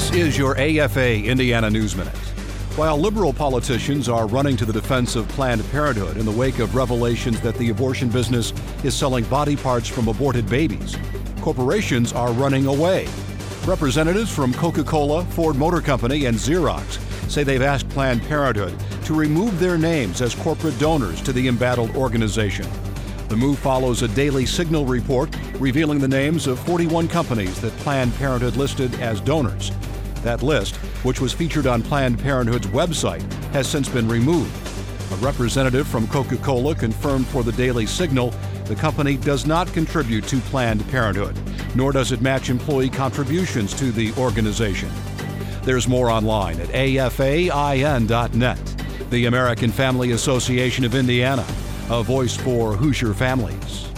This is your AFA Indiana News Minute. While liberal politicians are running to the defense of Planned Parenthood in the wake of revelations that the abortion business is selling body parts from aborted babies, corporations are running away. Representatives from Coca Cola, Ford Motor Company, and Xerox say they've asked Planned Parenthood to remove their names as corporate donors to the embattled organization. The move follows a Daily Signal report revealing the names of 41 companies that Planned Parenthood listed as donors. That list, which was featured on Planned Parenthood's website, has since been removed. A representative from Coca Cola confirmed for the Daily Signal the company does not contribute to Planned Parenthood, nor does it match employee contributions to the organization. There's more online at afain.net. The American Family Association of Indiana, a voice for Hoosier families.